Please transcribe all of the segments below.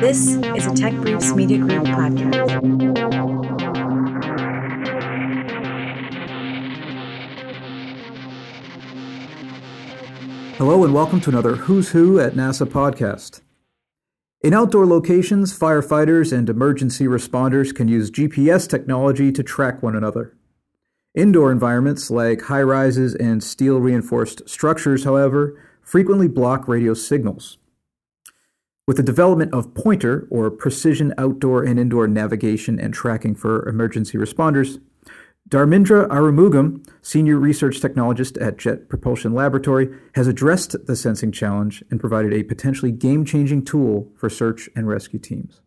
This is a Tech Briefs Media Group podcast. Hello, and welcome to another Who's Who at NASA podcast. In outdoor locations, firefighters and emergency responders can use GPS technology to track one another. Indoor environments like high rises and steel reinforced structures, however, frequently block radio signals. With the development of Pointer, or Precision Outdoor and Indoor Navigation and Tracking for Emergency Responders, Darmindra Arumugam, Senior Research Technologist at Jet Propulsion Laboratory, has addressed the sensing challenge and provided a potentially game changing tool for search and rescue teams.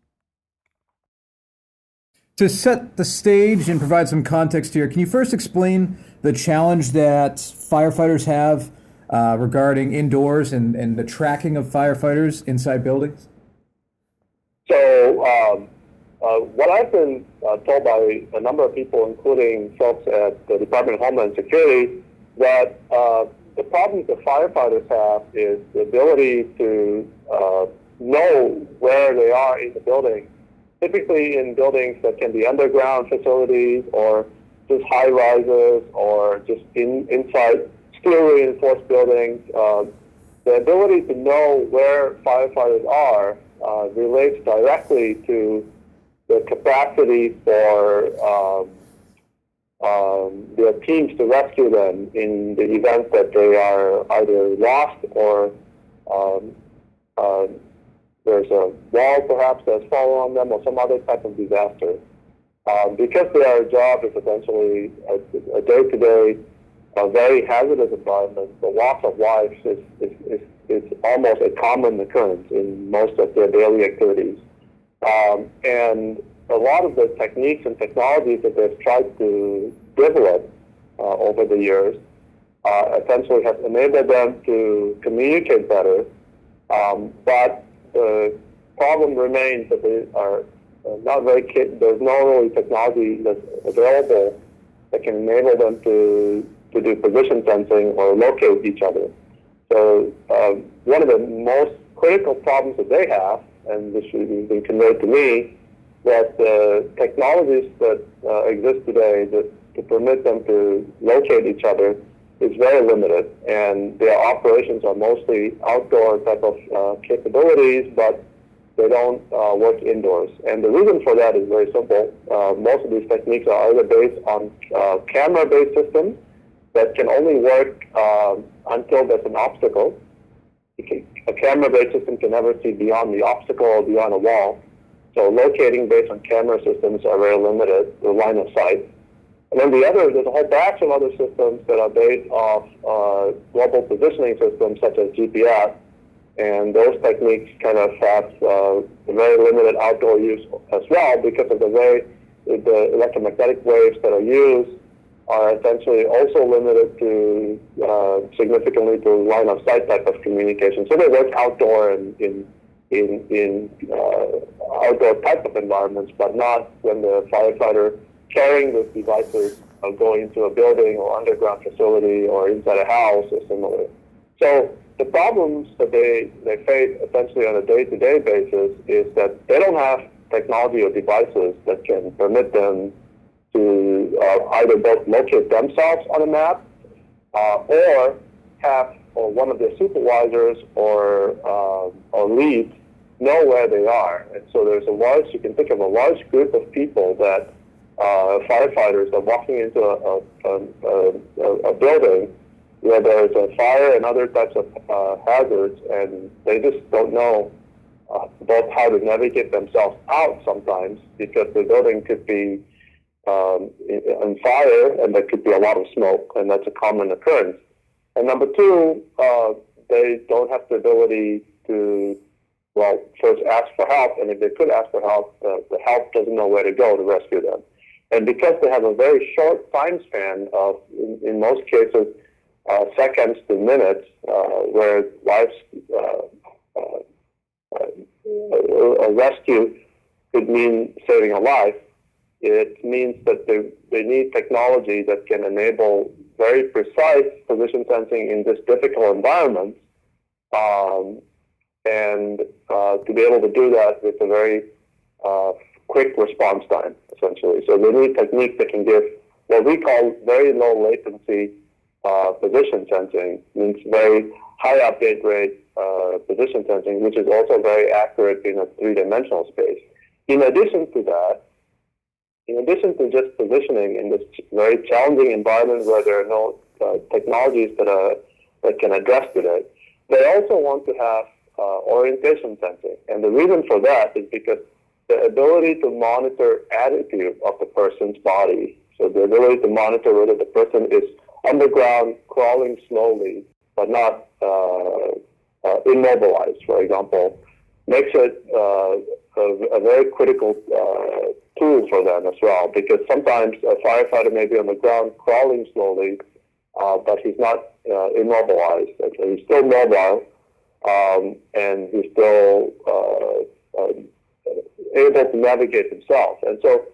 To set the stage and provide some context here, can you first explain the challenge that firefighters have uh, regarding indoors and, and the tracking of firefighters inside buildings? So, um, uh, what I've been uh, told by a number of people, including folks at the Department of Homeland Security, that uh, the problems that firefighters have is the ability to uh, know where they are in the building, typically in buildings that can be underground facilities or just high rises or just in, inside steel reinforced buildings. Uh, the ability to know where firefighters are uh, relates directly to the capacity for um, um, their teams to rescue them in the event that they are either lost or um, uh, there's a wall perhaps that's fallen on them or some other type of disaster. Um, because their job is essentially a, a day-to-day a very hazardous environment, the loss of lives is, is, is, is almost a common occurrence in most of their daily activities. Um, and a lot of the techniques and technologies that they've tried to develop uh, over the years uh, essentially have enabled them to communicate better, um, but the problem remains that they are uh, not very, there's no really technology that's available that can enable them to to do position sensing or locate each other. So um, one of the most critical problems that they have, and this has been conveyed to me, that the technologies that uh, exist today that to permit them to locate each other is very limited, and their operations are mostly outdoor type of uh, capabilities, but they don't uh, work indoors. And the reason for that is very simple. Uh, most of these techniques are either based on uh, camera-based systems, that can only work um, until there's an obstacle. Can, a camera-based system can never see beyond the obstacle or beyond a wall. So locating based on camera systems are very limited, the line of sight. And then the other, there's a whole batch of other systems that are based off uh, global positioning systems such as GPS. And those techniques kind of have uh, very limited outdoor use as well because of the way the electromagnetic waves that are used are essentially also limited to uh, significantly to line of sight type of communication. So they work outdoor and in in in uh, outdoor type of environments, but not when the firefighter carrying those devices are going into a building or underground facility or inside a house or similar. So the problems that they, they face essentially on a day-to-day basis is that they don't have technology or devices that can permit them to uh, either both locate themselves on a map uh, or have or one of their supervisors or uh, or leads know where they are. And so there's a large, you can think of a large group of people that uh, firefighters are walking into a, a, a, a, building where there's a fire and other types of uh, hazards, and they just don't know uh, both how to navigate themselves out sometimes because the building could be um, on fire, and there could be a lot of smoke, and that's a common occurrence. And number two, uh, they don't have the ability to, well, first ask for help, and if they could ask for help, uh, the help doesn't know where to go to rescue them. And because they have a very short time span of, in, in most cases, uh, seconds to minutes, uh, where lives, uh, uh, a rescue could mean saving a life, it means that they, they need technology that can enable very precise position sensing in this difficult environment. Um, and uh, to be able to do that with a very uh, quick response time, essentially. So they need techniques that can give what we call very low latency uh, position sensing, means very high update rate uh, position sensing, which is also very accurate in a three-dimensional space. In addition to that, in addition to just positioning in this very challenging environment where there are no uh, technologies that are that can address to it, they also want to have uh, orientation sensing, and the reason for that is because the ability to monitor attitude of the person's body, so the ability to monitor whether the person is underground crawling slowly but not uh, uh, immobilized, for example, makes it uh, a, a, very critical uh, tool for them as well. Because sometimes a firefighter may be on the ground crawling slowly, uh, but he's not uh, immobilized. He's still mobile, um, and he's still able to navigate himself. And so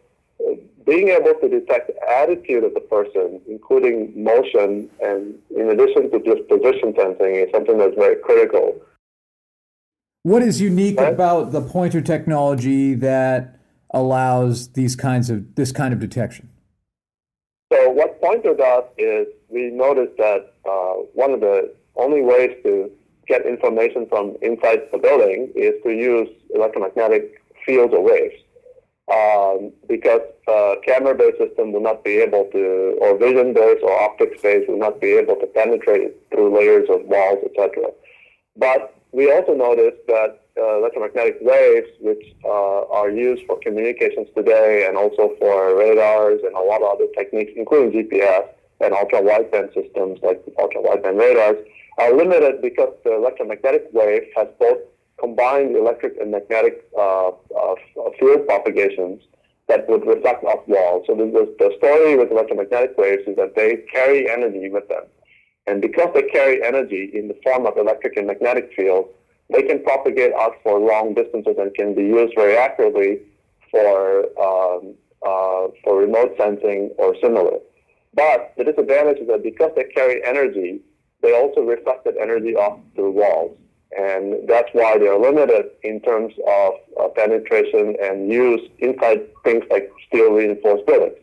being able to detect the attitude of the person, including motion, and in addition to just position sensing, is something that's very critical. What is unique right? about the pointer technology that allows these kinds of this kind of detection? So what pointer does is we noticed that uh, one of the only ways to get information from inside the building is to use electromagnetic fields or waves um, because uh, camera-based system will not be able to, or vision-based or optics-based will not be able to penetrate through layers of walls, etc. But we also noticed that uh, electromagnetic waves, which uh, are used for communications today and also for radars and a lot of other techniques, including GPS and ultra-wideband systems like ultra-wideband radars, are limited because the electromagnetic wave has both combined electric and magnetic uh, uh, field propagations that would reflect off walls. So the, the story with electromagnetic waves is that they carry energy with them. And because they carry energy in the form of electric and magnetic fields, they can propagate out for long distances and can be used very accurately for, um, uh, for remote sensing or similar. But the disadvantage is that because they carry energy, they also reflect that energy off through walls and that's why they're limited in terms of uh, penetration and use inside things like steel reinforced buildings.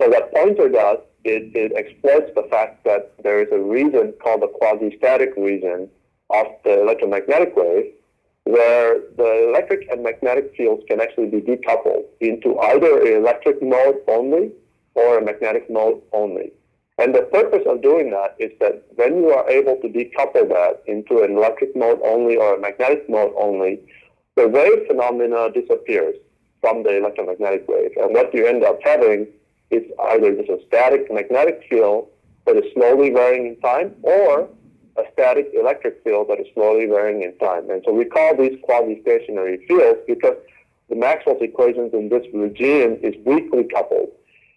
So what Pointer does is it exploits the fact that there is a region called the quasi-static region of the electromagnetic wave where the electric and magnetic fields can actually be decoupled into either an electric mode only or a magnetic mode only. And the purpose of doing that is that when you are able to decouple that into an electric mode only or a magnetic mode only, the wave phenomena disappears from the electromagnetic wave. And what you end up having is either just a static magnetic field that is slowly varying in time or a static electric field that is slowly varying in time. And so we call these quasi-stationary fields because the Maxwell's equations in this regime is weakly coupled.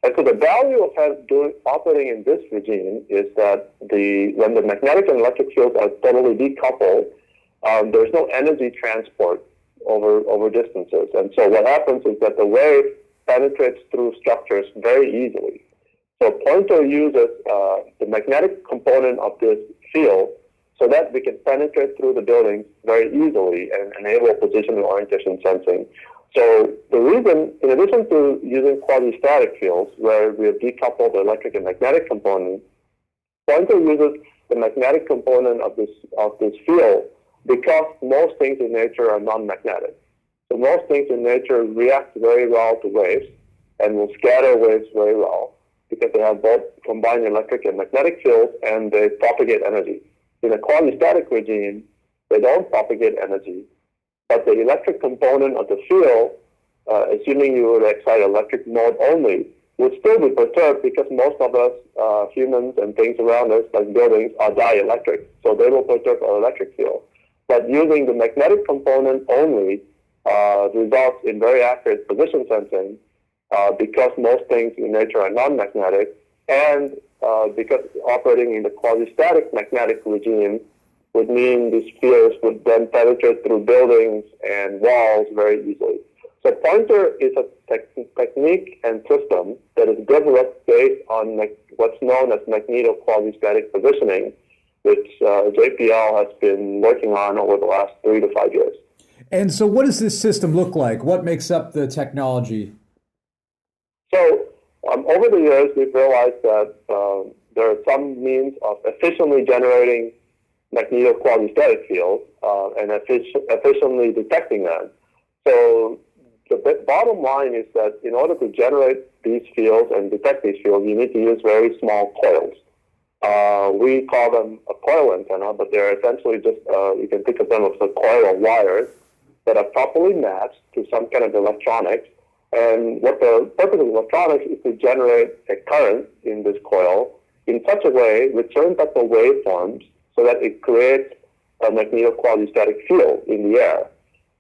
And so the value of doing, operating in this regime is that the when the magnetic and electric fields are totally decoupled, um, there's no energy transport over over distances. And so what happens is that the wave penetrates through structures very easily. So Pointer uses uh, the magnetic component of this field so that we can penetrate through the building very easily and enable position and orientation sensing. So the reason, in addition to using quasi-static fields, where we have decoupled the electric and magnetic component, Pointer uses the magnetic component of this of this field because most things in nature are non-magnetic. Most things in nature react very well to waves and will scatter waves very well because they have both combined electric and magnetic fields and they propagate energy. In a quasi-static regime, they don't propagate energy but the electric component of the field, uh, assuming you would excite electric mode only, would still be perturbed because most of us, uh, humans and things around us, like buildings, are dielectric. So they will perturb our electric field. But using the magnetic component only uh, results in very accurate position sensing uh, because most things in nature are non-magnetic and uh, because operating in the quasi-static magnetic regime, would mean these spheres would then penetrate through buildings and walls very easily. So Pointer is a technique and system that is developed based on what's known as magneto quasi-static positioning, which uh, JPL has been working on over the last three to five years. And so, what does this system look like? What makes up the technology? So, um, over the years, we've realized that um, there are some means of efficiently generating magnetoquasistatic fields uh, and effic- efficiently detecting them. So, the bottom line is that in order to generate these fields and detect these fields, you need to use very small coils. Uh, we call them a coil antenna, but they're essentially just, uh, you can think of them as a coil of wires that are properly matched to some kind of electronics. And what the purpose of electronics is to generate a current in this coil in such a way certain type of waveforms so that it creates a magnetoquasistatic field in the air.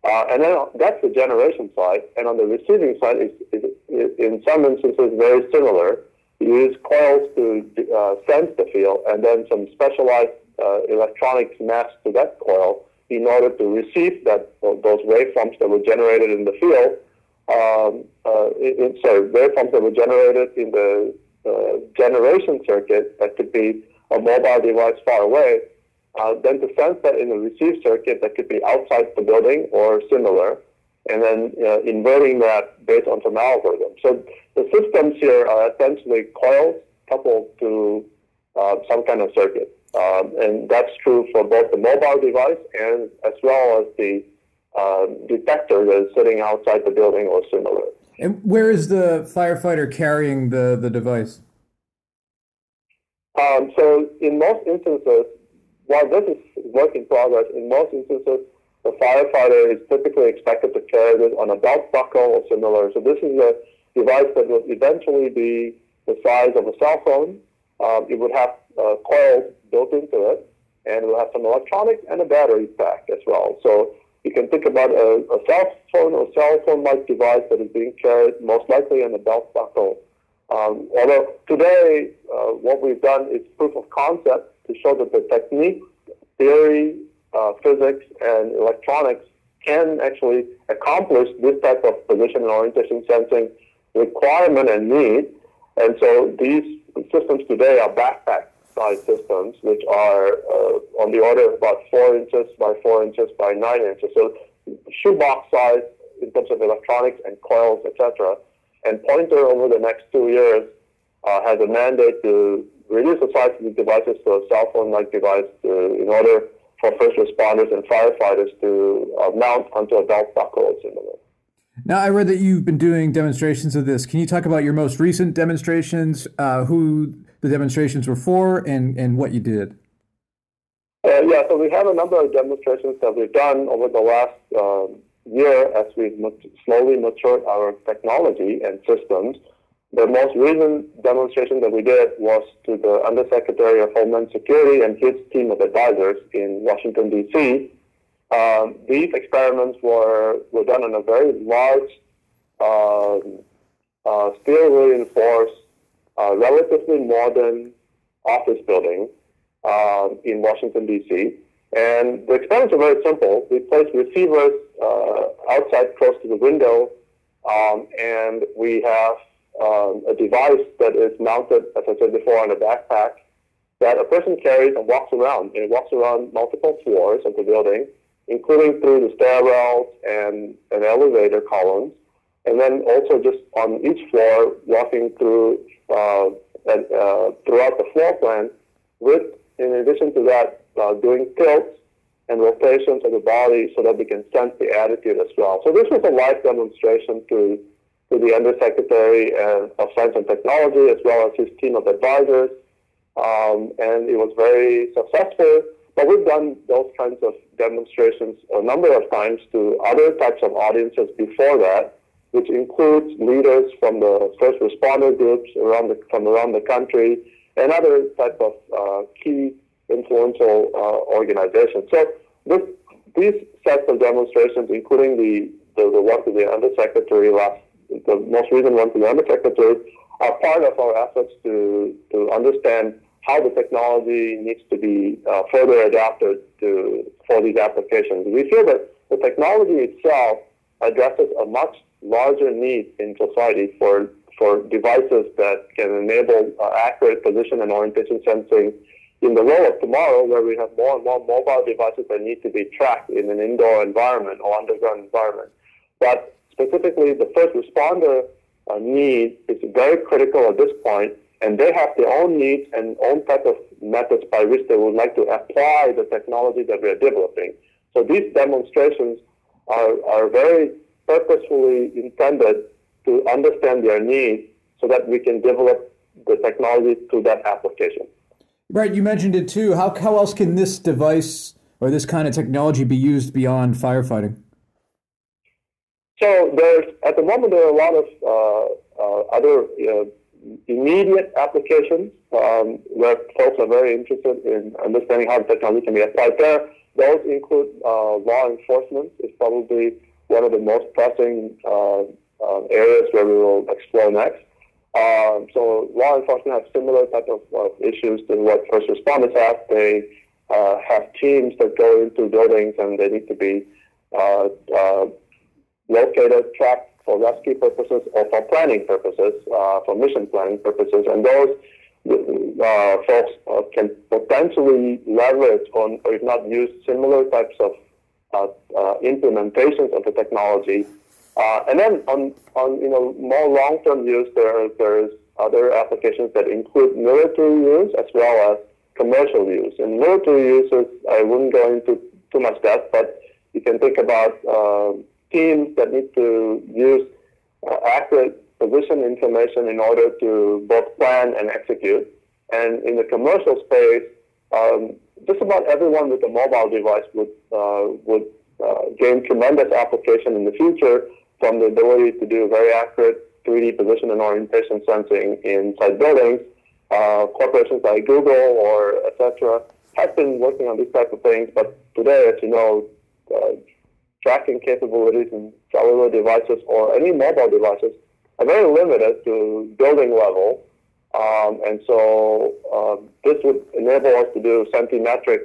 Uh, and then that's the generation side. And on the receiving side, it's, in some instances very similar. You use coils to uh, sense the field and then some specialized uh, electronics matched to that coil in order to receive that those waveforms that were generated in the field. Um, uh, in, sorry, waveforms that were generated in the uh, generation circuit that could be a mobile device far away. Uh, then to sense that in the receive circuit that could be outside the building or similar, and then uh, inverting that based on some algorithm. So the systems here are essentially coils coupled to uh, some kind of circuit. Um, and that's true for both the mobile device and as well as the uh, detector that is sitting outside the building or similar. And where is the firefighter carrying the, the device? Um, so in most instances, while this is work in progress, in most instances, the firefighter is typically expected to carry this on a belt buckle or similar. So this is a device that will eventually be the size of a cell phone. Um, it would have uh, coils built into it, and it will have some electronics and a battery pack as well. So you can think about a, a cell phone or cell phone-like device that is being carried most likely in a belt buckle. Um, although today, uh, what we've done is proof of concept to show that the technique, theory, uh, physics, and electronics can actually accomplish this type of position and orientation sensing requirement and need. And so these systems today are backpack size systems, which are uh, on the order of about four inches by four inches by nine inches. So shoebox size in terms of electronics and coils, etc. And Pointer over the next two years uh, has a mandate to reduce the size of the devices to a cell phone-like device to, in order for first responders and firefighters to uh, mount onto a buckles buckle the similar. Now, I read that you've been doing demonstrations of this. Can you talk about your most recent demonstrations, uh, who the demonstrations were for, and, and what you did? Uh, yeah, so we have a number of demonstrations that we've done over the last um, year as we've slowly matured our technology and systems. The most recent demonstration that we did was to the Undersecretary of Homeland Security and his team of advisors in Washington, D.C. Um, these experiments were, were done in a very large, um, uh, steel reinforced, uh, relatively modern office building uh, in Washington, D.C. And the experiments are very simple. We place receivers uh, outside close to the window, um, and we have um, a device that is mounted, as I said before, on a backpack that a person carries and walks around. And it walks around multiple floors of the building, including through the stairwells and, and elevator columns. And then also just on each floor, walking through uh, and, uh, throughout the floor plan with, in addition to that, uh, doing tilts and rotations of the body so that we can sense the attitude as well. So this was a live demonstration to to the Undersecretary of Science and Technology as well as his team of advisors. Um, and it was very successful. But we've done those kinds of demonstrations a number of times to other types of audiences before that, which includes leaders from the first responder groups around the, from around the country and other type of uh, key influential uh, organizations. So this, these sets of demonstrations, including the, the, the one to the Undersecretary last the most recent one from the Undersecretary, are part of our efforts to, to understand how the technology needs to be uh, further adapted to, for these applications. We feel that the technology itself addresses a much larger need in society for, for devices that can enable uh, accurate position and orientation sensing in the world of tomorrow, where we have more and more mobile devices that need to be tracked in an indoor environment or underground environment. But specifically, the first responder uh, need is very critical at this point, and they have their own needs and own type of methods by which they would like to apply the technology that we are developing. So these demonstrations are, are very purposefully intended to understand their needs so that we can develop the technology to that application. Right, you mentioned it too. How, how else can this device or this kind of technology be used beyond firefighting? So there's at the moment there are a lot of uh, uh, other immediate applications um, where folks are very interested in understanding how the technology can be applied there. Those include uh, law enforcement is probably one of the most pressing uh, uh, areas where we will explore next. Um, so law enforcement have similar type of issues to what first responders have. They uh, have teams that go into buildings and they need to be uh, uh, located, tracked for rescue purposes or for planning purposes, uh, for mission planning purposes. And those uh, folks uh, can potentially leverage on, or if not use similar types of uh, uh, implementations of the technology. Uh, and then on, on you know more long-term use, there there's other applications that include military use as well as commercial use. And military uses, I wouldn't go into too much depth, but you can think about teams that need to use uh, accurate position information in order to both plan and execute. And in the commercial space, um, just about everyone with a mobile device would uh, would uh, gain tremendous application in the future from the ability to do very accurate 3D position and orientation sensing inside buildings. Uh, corporations like Google or etc. have been working on these type of things, but today, as you know, uh, tracking capabilities in cellular devices or any mobile devices are very limited to building level. Um, and so um, this would enable us to do centimetric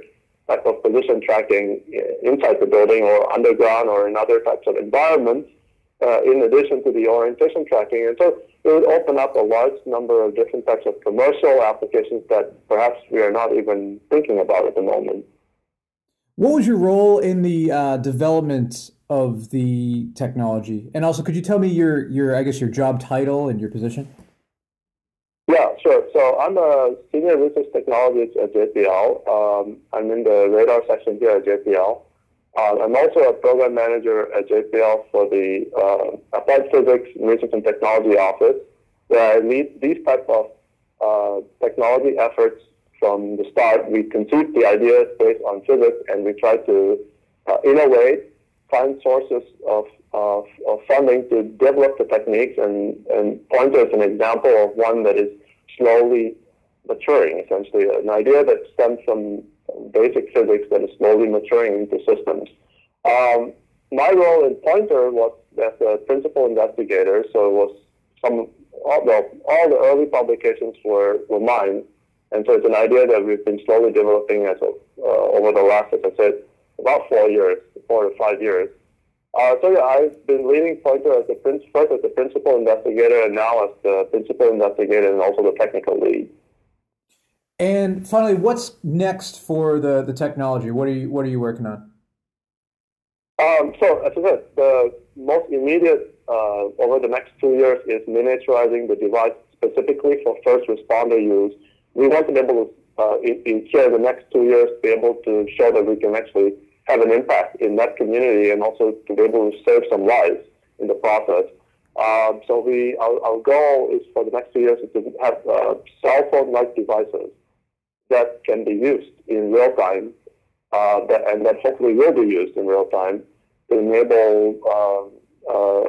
type of position tracking inside the building or underground or in other types of environments, uh, in addition to the orientation tracking. And so it would open up a large number of different types of commercial applications that perhaps we are not even thinking about at the moment. What was your role in the uh, development of the technology? And also, could you tell me your, your, I guess, your job title and your position? Yeah, sure. So I'm a senior research technologist at JPL. Um, I'm in the radar section here at JPL. Uh, I'm also a program manager at JPL for the uh, Applied Physics Research and Technology Office, where I lead these type of uh, technology efforts from the start. We conceived the ideas based on physics, and we tried to uh, innovate, find sources of, of, of, funding to develop the techniques, and, and Pointer is an example of one that is slowly maturing, essentially, an idea that stems from basic physics that is slowly maturing into systems. Um, my role in Pointer was as a principal investigator, so it was some well, all the early publications were, were mine, and so it's an idea that we've been slowly developing as of, uh, over the last, as I said, about four years, four to five years. Uh, so yeah, I've been leading Pointer as the first as the principal investigator, and now as the principal investigator and also the technical lead. And finally, what's next for the, the technology? What are you What are you working on? Um, so as I said, the most immediate uh, over the next two years is miniaturizing the device specifically for first responder use we want to be able to, uh, in, in here the next two years, be able to show that we can actually have an impact in that community and also to be able to save some lives in the process. Um, so we, our, our, goal is for the next two years to have uh, cell phone-like devices that can be used in real time, uh, that, and that hopefully will be used in real time to enable uh, uh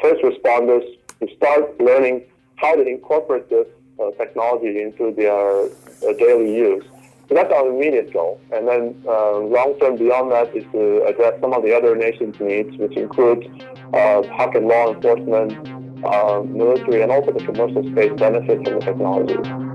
first responders to start learning how to incorporate this uh, technology into their uh, daily use. So that's our immediate goal. And then uh, long term beyond that is to address some of the other nation's needs, which includes uh, can law enforcement, uh, military, and also the commercial space benefit from the technology.